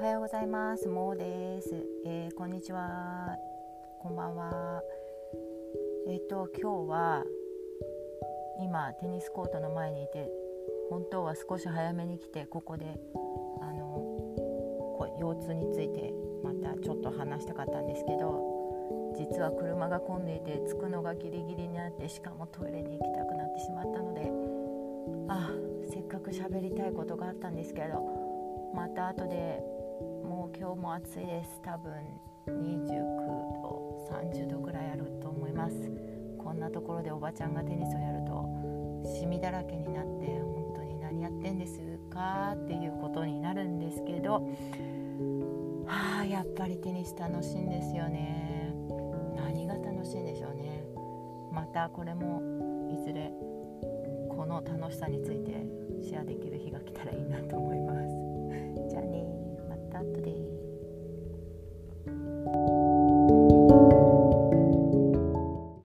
はようございます。もうです、えー、こんにちは。こんばんは。えっ、ー、と今日は今テニスコートの前にいて本当は少し早めに来てここであのこ腰痛についてまたちょっと話したかったんですけど実は車が混んでいて着くのがギリギリになってしかもトイレに行きたくなってしまったのであせっかく喋りたいことがあったんですけどまた後で今日も暑いです。多分29度30度ぐらいあると思います。こんなところでおばちゃんがテニスをやるとシミだらけになって本当に何やってんですかっていうことになるんですけどはあやっぱりテニス楽しいんですよね。何が楽しいんでしょうね。またこれもいずれこの楽しさについてシェアできる日が来たら